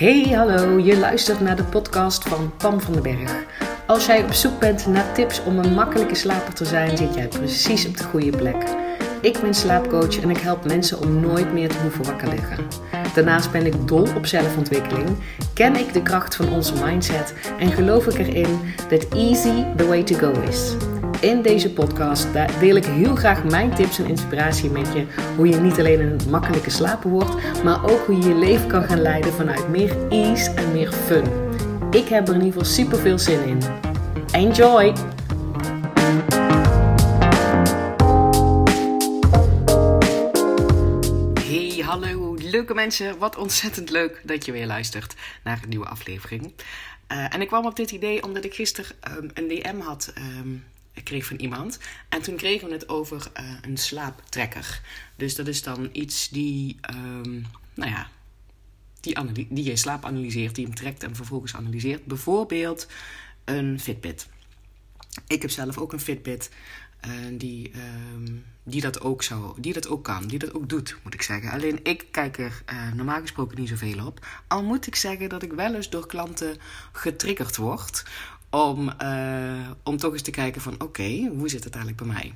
Hey, hallo, je luistert naar de podcast van Pam van den Berg. Als jij op zoek bent naar tips om een makkelijke slaper te zijn, zit jij precies op de goede plek. Ik ben slaapcoach en ik help mensen om nooit meer te hoeven wakker liggen. Daarnaast ben ik dol op zelfontwikkeling, ken ik de kracht van onze mindset en geloof ik erin dat easy the way to go is. In deze podcast deel ik heel graag mijn tips en inspiratie met je. Hoe je niet alleen een makkelijke slaper wordt, maar ook hoe je je leven kan gaan leiden vanuit meer ease en meer fun. Ik heb er in ieder geval super veel zin in. Enjoy! Hey, hallo leuke mensen. Wat ontzettend leuk dat je weer luistert naar een nieuwe aflevering. Uh, en ik kwam op dit idee omdat ik gisteren um, een DM had ik kreeg van iemand. En toen kregen we het over uh, een slaaptrekker. Dus dat is dan iets die, um, nou ja, die, die je slaap analyseert, die hem trekt en vervolgens analyseert. Bijvoorbeeld een Fitbit. Ik heb zelf ook een Fitbit. Uh, die, um, die, dat ook zou, die dat ook kan, die dat ook doet, moet ik zeggen. Alleen ik kijk er uh, normaal gesproken niet zoveel op. Al moet ik zeggen dat ik wel eens door klanten getriggerd word om, uh, om toch eens te kijken van oké, hoe zit het eigenlijk bij mij?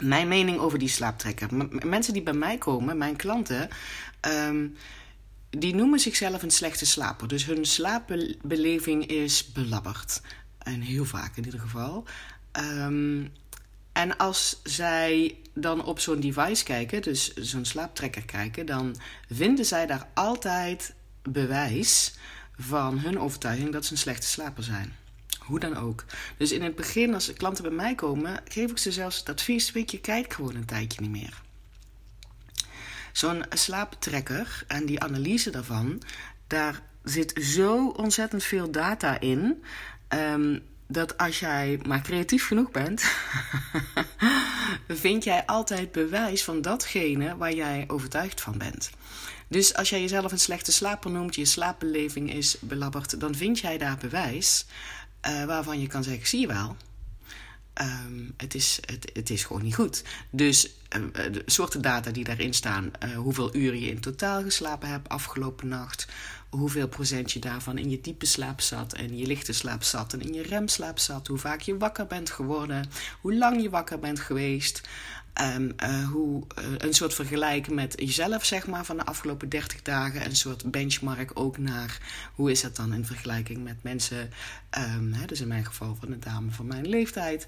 Mijn mening over die slaaptrekker. Mensen die bij mij komen, mijn klanten, um, die noemen zichzelf een slechte slaper. Dus hun slaapbeleving is belabberd. En heel vaak in ieder geval. Um, en als zij dan op zo'n device kijken, dus zo'n slaaptrekker kijken, dan vinden zij daar altijd bewijs van hun overtuiging dat ze een slechte slaper zijn. Hoe dan ook. Dus in het begin, als klanten bij mij komen, geef ik ze zelfs het advies: weet je, kijk gewoon een tijdje niet meer. Zo'n slaaptrekker en die analyse daarvan, daar zit zo ontzettend veel data in. Um, dat als jij maar creatief genoeg bent, vind jij altijd bewijs van datgene waar jij overtuigd van bent. Dus als jij jezelf een slechte slaper noemt, je slaapbeleving is belabberd, dan vind jij daar bewijs uh, waarvan je kan zeggen: zie je wel. Um, het, is, het, het is gewoon niet goed. Dus uh, de soorten data die daarin staan, uh, hoeveel uren je in totaal geslapen hebt afgelopen nacht, hoeveel procent je daarvan in je diepe slaap zat en je lichte slaap zat en in je remslaap zat, hoe vaak je wakker bent geworden, hoe lang je wakker bent geweest. Um, uh, hoe, uh, een soort vergelijk met jezelf, zeg maar, van de afgelopen 30 dagen. Een soort benchmark ook naar hoe is dat dan in vergelijking met mensen, um, hè, dus in mijn geval van een dame van mijn leeftijd.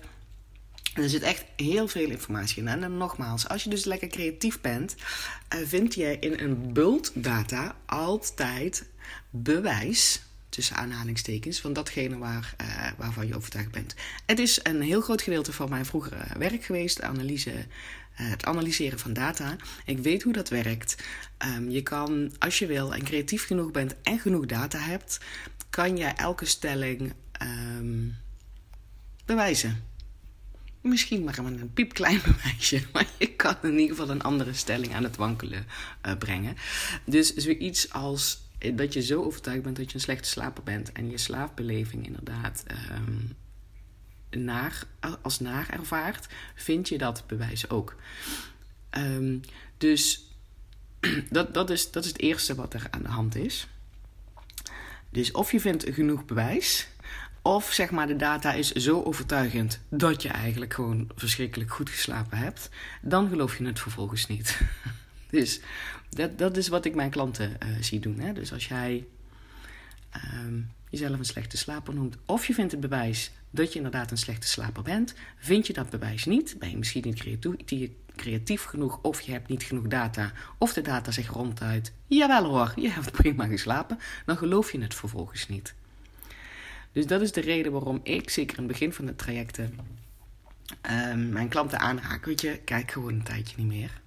er zit echt heel veel informatie in. En nogmaals, als je dus lekker creatief bent, uh, vind je in een bult data altijd bewijs tussen aanhalingstekens, van datgene waar, uh, waarvan je overtuigd bent. Het is een heel groot gedeelte van mijn vroegere werk geweest, analyse, uh, het analyseren van data. Ik weet hoe dat werkt. Um, je kan, als je wil en creatief genoeg bent en genoeg data hebt, kan je elke stelling um, bewijzen. Misschien maar een piepklein bewijsje, maar je kan in ieder geval een andere stelling aan het wankelen uh, brengen. Dus zoiets als dat je zo overtuigd bent dat je een slechte slaper bent en je slaapbeleving inderdaad um, naar, als naar ervaart, vind je dat bewijs ook. Um, dus dat, dat, is, dat is het eerste wat er aan de hand is. Dus of je vindt genoeg bewijs, of zeg maar de data is zo overtuigend dat je eigenlijk gewoon verschrikkelijk goed geslapen hebt, dan geloof je het vervolgens niet. Dus dat, dat is wat ik mijn klanten uh, zie doen. Hè? Dus als jij um, jezelf een slechte slaper noemt, of je vindt het bewijs dat je inderdaad een slechte slaper bent, vind je dat bewijs niet, ben je misschien niet creatief, genoeg, of je hebt niet genoeg data, of de data zegt ronduit: jawel hoor, je hebt prima geslapen, dan geloof je het vervolgens niet. Dus dat is de reden waarom ik, zeker in het begin van de trajecten, um, mijn klanten aanraak. Weet je, kijk gewoon een tijdje niet meer.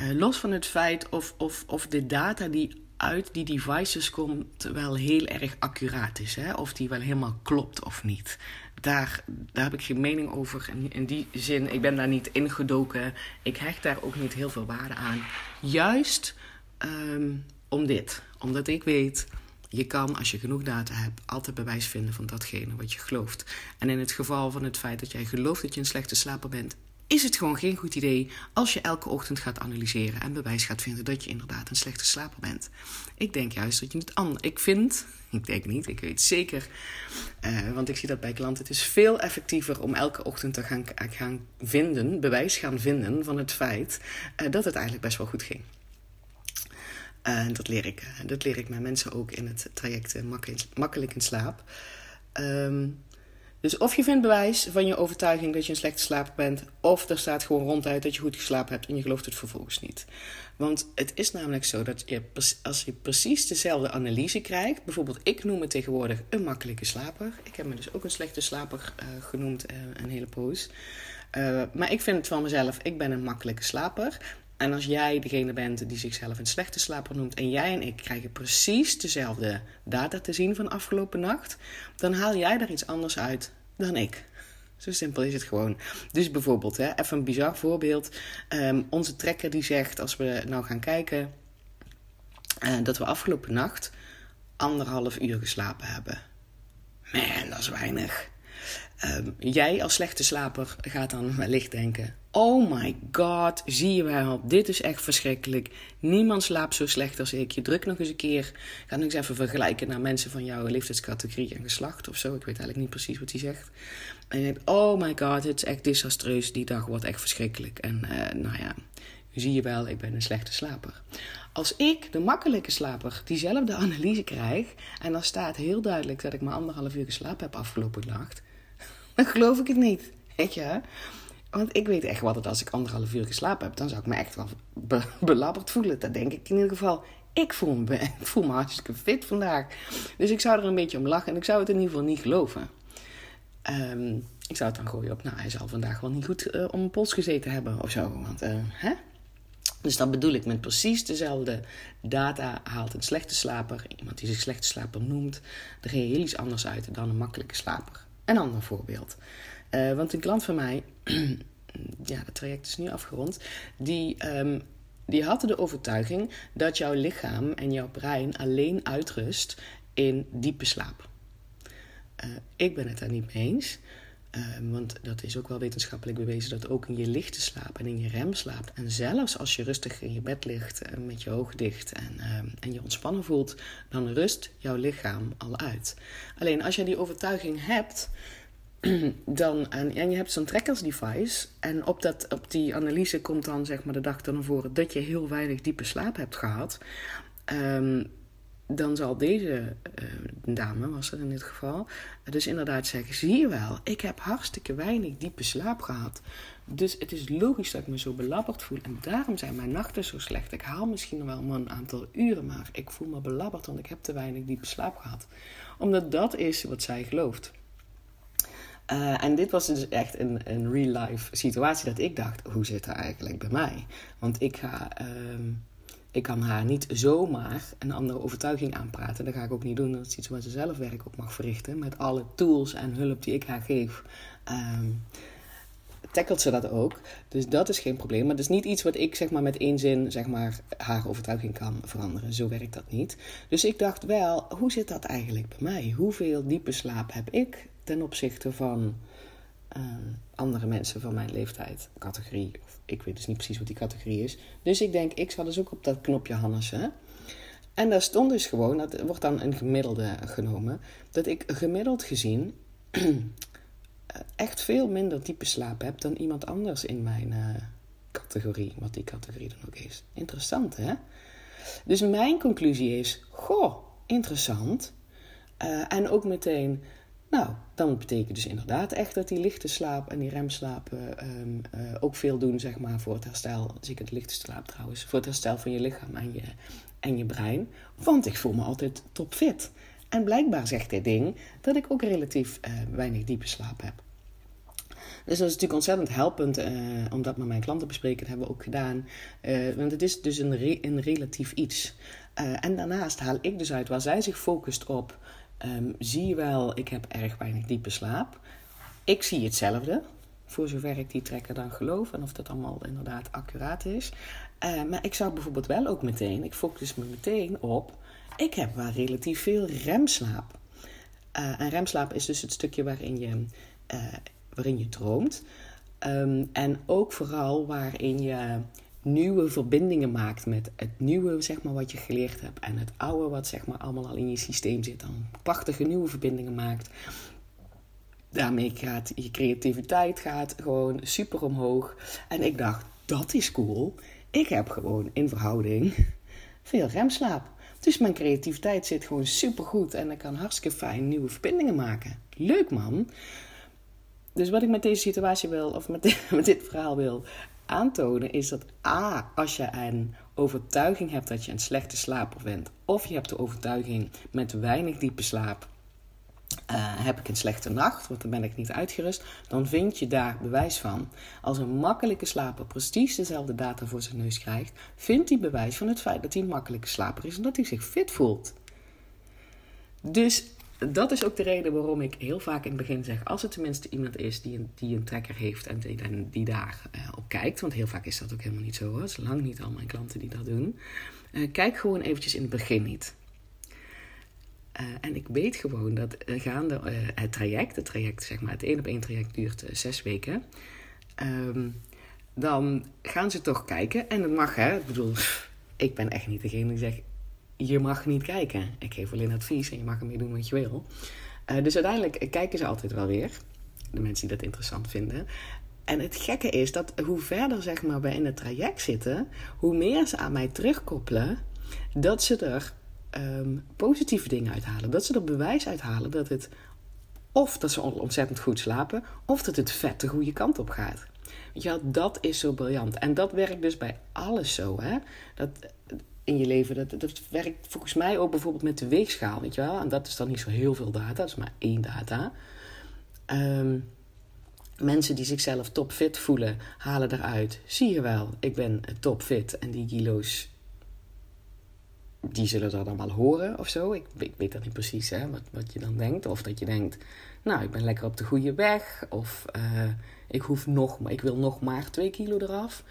Uh, los van het feit of, of, of de data die uit die devices komt wel heel erg accuraat is. Hè? Of die wel helemaal klopt of niet. Daar, daar heb ik geen mening over. In, in die zin, ik ben daar niet ingedoken. Ik hecht daar ook niet heel veel waarde aan. Juist um, om dit. Omdat ik weet, je kan als je genoeg data hebt altijd bewijs vinden van datgene wat je gelooft. En in het geval van het feit dat jij gelooft dat je een slechte slaper bent is het gewoon geen goed idee als je elke ochtend gaat analyseren en bewijs gaat vinden dat je inderdaad een slechte slaper bent. Ik denk juist dat je het anders. Ik vind, ik denk niet, ik weet zeker, uh, want ik zie dat bij klanten. Het is veel effectiever om elke ochtend te gaan, gaan vinden, bewijs gaan vinden van het feit uh, dat het eigenlijk best wel goed ging. Uh, dat leer ik. Dat leer ik mijn mensen ook in het traject Makkelijk in Slaap. Um, dus of je vindt bewijs van je overtuiging dat je een slechte slaper bent, of er staat gewoon ronduit dat je goed geslapen hebt en je gelooft het vervolgens niet. Want het is namelijk zo dat je, als je precies dezelfde analyse krijgt, bijvoorbeeld ik noem me tegenwoordig een makkelijke slaper. Ik heb me dus ook een slechte slaper uh, genoemd uh, een hele poos. Uh, maar ik vind het van mezelf, ik ben een makkelijke slaper. En als jij degene bent die zichzelf een slechte slaper noemt en jij en ik krijgen precies dezelfde data te zien van afgelopen nacht, dan haal jij daar iets anders uit dan ik. Zo simpel is het gewoon. Dus bijvoorbeeld, hè, even een bizar voorbeeld. Um, onze trekker die zegt, als we nou gaan kijken, uh, dat we afgelopen nacht anderhalf uur geslapen hebben. Man, dat is weinig. Um, jij als slechte slaper gaat dan wellicht denken: Oh my god, zie je wel, dit is echt verschrikkelijk. Niemand slaapt zo slecht als ik. Je drukt nog eens een keer. Ga nog eens even vergelijken naar mensen van jouw leeftijdscategorie en geslacht of zo. Ik weet eigenlijk niet precies wat hij zegt. En je denkt: Oh my god, het is echt desastreus. Die dag wordt echt verschrikkelijk. En uh, nou ja, zie je wel, ik ben een slechte slaper. Als ik, de makkelijke slaper, diezelfde analyse krijg. en dan staat heel duidelijk dat ik maar anderhalf uur geslapen heb afgelopen nacht dan geloof ik het niet. Weet je? Want ik weet echt wat het als ik anderhalf uur geslapen heb. Dan zou ik me echt wel be belabberd voelen. Dat denk ik in ieder geval. Ik voel, me, ik voel me hartstikke fit vandaag. Dus ik zou er een beetje om lachen. En ik zou het in ieder geval niet geloven. Um, ik zou het dan gooien op... Nou, hij zal vandaag wel niet goed uh, om een pols gezeten hebben of zo. Want, uh, hè? Dus dat bedoel ik met precies dezelfde data haalt een slechte slaper, iemand die zich slechte slaper noemt, er heel iets anders uit dan een makkelijke slaper. Een ander voorbeeld. Uh, want een klant van mij, ja, traject is nu afgerond, die, um, die had de overtuiging dat jouw lichaam en jouw brein alleen uitrust in diepe slaap. Uh, ik ben het daar niet mee eens. Uh, want dat is ook wel wetenschappelijk bewezen dat ook in je lichte slaap en in je remslaap. En zelfs als je rustig in je bed ligt uh, met je ogen dicht en, uh, en je ontspannen voelt, dan rust jouw lichaam al uit. Alleen als je die overtuiging hebt, dan, en, en je hebt zo'n trackers device en op, dat, op die analyse komt dan zeg maar de dag voren dat je heel weinig diepe slaap hebt gehad. Um, dan zal deze uh, dame, was er in dit geval, dus inderdaad zeggen: Zie je wel, ik heb hartstikke weinig diepe slaap gehad. Dus het is logisch dat ik me zo belabberd voel. En daarom zijn mijn nachten zo slecht. Ik haal misschien wel maar een aantal uren, maar ik voel me belabberd, want ik heb te weinig diepe slaap gehad. Omdat dat is wat zij gelooft. Uh, en dit was dus echt een, een real-life situatie dat ik dacht: hoe zit dat eigenlijk bij mij? Want ik ga. Uh, ik kan haar niet zomaar een andere overtuiging aanpraten. Dat ga ik ook niet doen. Dat is iets waar ze zelf werk op mag verrichten. Met alle tools en hulp die ik haar geef. Um, tackelt ze dat ook. Dus dat is geen probleem. Maar dat is niet iets wat ik zeg maar, met één zin zeg maar, haar overtuiging kan veranderen. Zo werkt dat niet. Dus ik dacht wel, hoe zit dat eigenlijk bij mij? Hoeveel diepe slaap heb ik ten opzichte van uh, andere mensen van mijn leeftijd, categorie? ik weet dus niet precies wat die categorie is. Dus ik denk, ik zal dus ook op dat knopje Hannessen. En daar stond dus gewoon, dat wordt dan een gemiddelde genomen, dat ik gemiddeld gezien echt veel minder diepe slaap heb dan iemand anders in mijn uh, categorie, wat die categorie dan ook is. Interessant, hè? Dus mijn conclusie is, goh, interessant. Uh, en ook meteen nou, dan betekent dus inderdaad echt dat die lichte slaap en die remslapen um, uh, ook veel doen zeg maar, voor het herstel. Ik het lichte slaap trouwens. Voor het herstel van je lichaam en je, en je brein. Want ik voel me altijd topfit. En blijkbaar zegt dit ding dat ik ook relatief uh, weinig diepe slaap heb. Dus dat is natuurlijk ontzettend helpend uh, om dat met mijn klanten te bespreken. Dat hebben we ook gedaan. Want het is dus een, re een relatief iets. En daarnaast haal ik dus uit waar zij zich focust op um, zie je wel, ik heb erg weinig diepe slaap. Ik zie hetzelfde, voor zover ik die trekker dan geloof en of dat allemaal inderdaad accuraat is. Uh, maar ik zou bijvoorbeeld wel ook meteen, ik focus me meteen op, ik heb wel relatief veel remslaap. Uh, en remslaap is dus het stukje waarin je, uh, waarin je droomt. Ehm, en ook vooral waarin je nieuwe verbindingen maakt met het nieuwe, zeg maar, wat je geleerd hebt. En het oude, wat zeg maar allemaal al in je systeem zit. Dan prachtige nieuwe verbindingen maakt. Daarmee gaat je creativiteit gaat gewoon super omhoog. En ik dacht, dat is cool. Ik heb gewoon in verhouding veel remslaap. Dus mijn creativiteit zit gewoon super goed en ik kan hartstikke fijn nieuwe verbindingen maken. Leuk man. Dus wat ik met deze situatie wil, of met met dit verhaal wil aantonen, is dat A, als je een overtuiging hebt dat je een slechte slaper bent, of je hebt de overtuiging met weinig diepe slaap, uh, heb ik een slechte nacht, want dan ben ik niet uitgerust, dan vind je daar bewijs van. Als een makkelijke slaper precies dezelfde data voor zijn neus krijgt, vindt hij bewijs van het feit dat hij een makkelijke slaper is en dat hij zich fit voelt. Dus dat is ook de reden waarom ik heel vaak in het begin zeg: als er tenminste iemand is die een, die een trekker heeft en die, die daar uh, op kijkt, want heel vaak is dat ook helemaal niet zo hoor, het lang niet al mijn klanten die dat doen. Uh, kijk gewoon eventjes in het begin niet. Uh, en ik weet gewoon dat gaande het traject, het traject zeg maar, het één op één traject duurt zes weken. Um, dan gaan ze toch kijken en dat mag hè. Ik bedoel, ik ben echt niet degene die zegt je mag niet kijken. Ik geef alleen advies en je mag ermee doen wat je wil. Uh, dus uiteindelijk kijken ze altijd wel weer. De mensen die dat interessant vinden. En het gekke is dat hoe verder zeg maar, we in het traject zitten, hoe meer ze aan mij terugkoppelen dat ze er um, positieve dingen uithalen. Dat ze er bewijs uithalen dat het of dat ze ontzettend goed slapen, of dat het vet de goede kant op gaat. Ja, dat is zo briljant. En dat werkt dus bij alles zo. Hè? Dat, in je leven. Dat, dat werkt volgens mij ook bijvoorbeeld met de weegschaal, weet je wel. En dat is dan niet zo heel veel data, dat is maar één data. Ehm, mensen die zichzelf topfit voelen, halen eruit. Zie je wel, ik ben topfit en die kilo's, die zullen dat dan wel horen of zo. Ik, weet dat niet precies, hè, wat, wat je dan denkt. Of dat je denkt, nou, ik ben lekker op de goede weg. Of uh, ik, hoef nog, ik wil nog maar twee kilo eraf.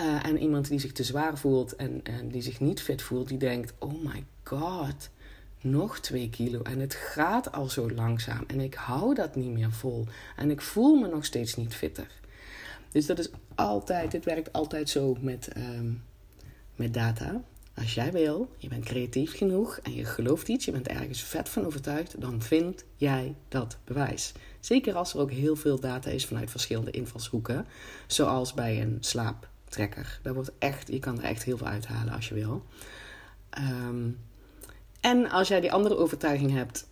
Uh, en iemand die zich te zwaar voelt en, en die zich niet fit voelt, die denkt: Oh my god, nog twee kilo. En het gaat al zo langzaam. En ik hou dat niet meer vol. En ik voel me nog steeds niet fitter. Dus dat is altijd, dit werkt altijd zo met, um, met data. Als jij wil, je bent creatief genoeg en je gelooft iets, je bent ergens vet van overtuigd, dan vind jij dat bewijs. Zeker als er ook heel veel data is vanuit verschillende invalshoeken, zoals bij een slaap trekker. Daar wordt echt, je kan er echt heel veel uithalen als je wil. Um, en als jij die andere overtuiging hebt,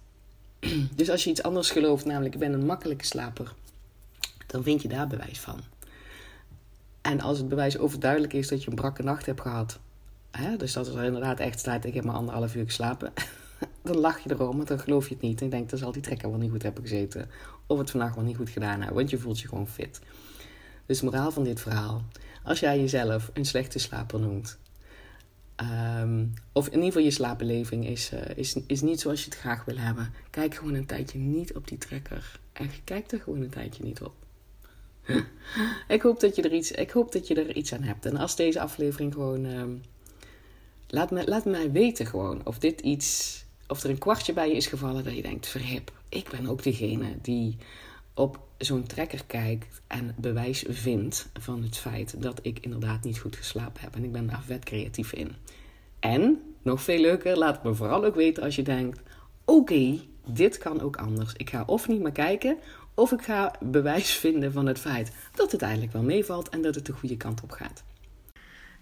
dus als je iets anders gelooft, namelijk ik ben een makkelijke slaper, dan vind je daar bewijs van. En als het bewijs overduidelijk is dat je een brakke nacht hebt gehad, hè, dus dat er inderdaad echt staat, ik heb maar anderhalf uur geslapen, dan lach je erom, want dan geloof je het niet. En je dan zal die trekker wel niet goed hebben gezeten. Of het vandaag wel niet goed gedaan hebben, want je voelt je gewoon fit. Dus moraal van dit verhaal. Als jij jezelf een slechte slaper noemt. Um, of in ieder geval je slaapbeleving is, uh, is, is niet zoals je het graag wil hebben. Kijk gewoon een tijdje niet op die trekker. En kijk er gewoon een tijdje niet op. ik, hoop dat je er iets, ik hoop dat je er iets aan hebt. En als deze aflevering gewoon. Um, laat, me, laat mij weten gewoon of dit iets. Of er een kwartje bij je is gevallen dat je denkt: verhip, ik ben ook degene die op zo'n trekker kijkt en bewijs vindt van het feit dat ik inderdaad niet goed geslapen heb. En ik ben daar vet creatief in. En, nog veel leuker, laat me vooral ook weten als je denkt: oké, dit kan ook anders. Ik ga of niet meer kijken, of ik ga bewijs vinden van het feit dat het eigenlijk wel meevalt en dat het de goede kant op gaat.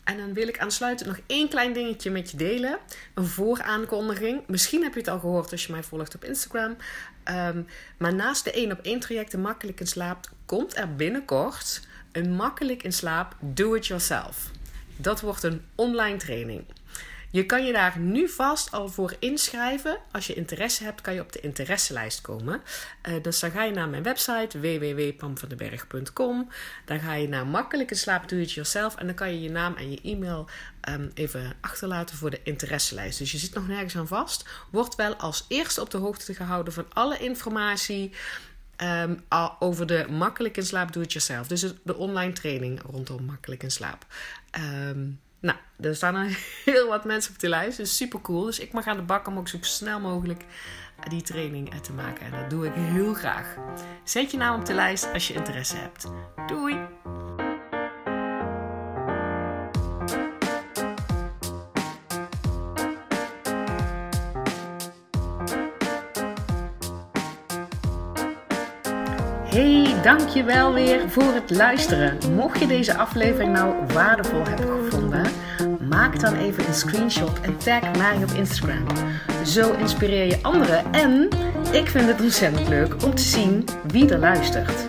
En dan wil ik aansluitend nog één klein dingetje met je delen. Een vooraankondiging. Misschien heb je het al gehoord als je mij volgt op Instagram. Um, maar naast de 1 op 1 trajecten Makkelijk in Slaap komt er binnenkort een Makkelijk in Slaap Do-It-Yourself. Dat wordt een online training. Je kan je daar nu vast al voor inschrijven. Als je interesse hebt, kan je op de interesselijst komen. Uh, dus dan ga je naar mijn website www.pamvandenberg.com. Dan ga je naar makkelijke slaap do it yourself. En dan kan je je naam en je e-mail um, even achterlaten voor de interesselijst. Dus je zit nog nergens aan vast. Wordt wel als eerste op de hoogte gehouden van alle informatie. Um, over de makkelijk in slaap do it yourself. Dus de online training rondom makkelijk in slaap. Um, Nou, er staan heel wat mensen op de lijst. Dus super cool. Dus ik mag aan de bak om ook zo snel mogelijk die training te maken. En dat doe ik heel graag. Zet je naam op de lijst als je interesse hebt. Doei! Hey, dankjewel weer voor het luisteren. Mocht je deze aflevering nou waardevol hebben gevonden, maak dan even een screenshot en tag mij op Instagram. Zo inspireer je anderen en ik vind het ontzettend leuk om te zien wie er luistert.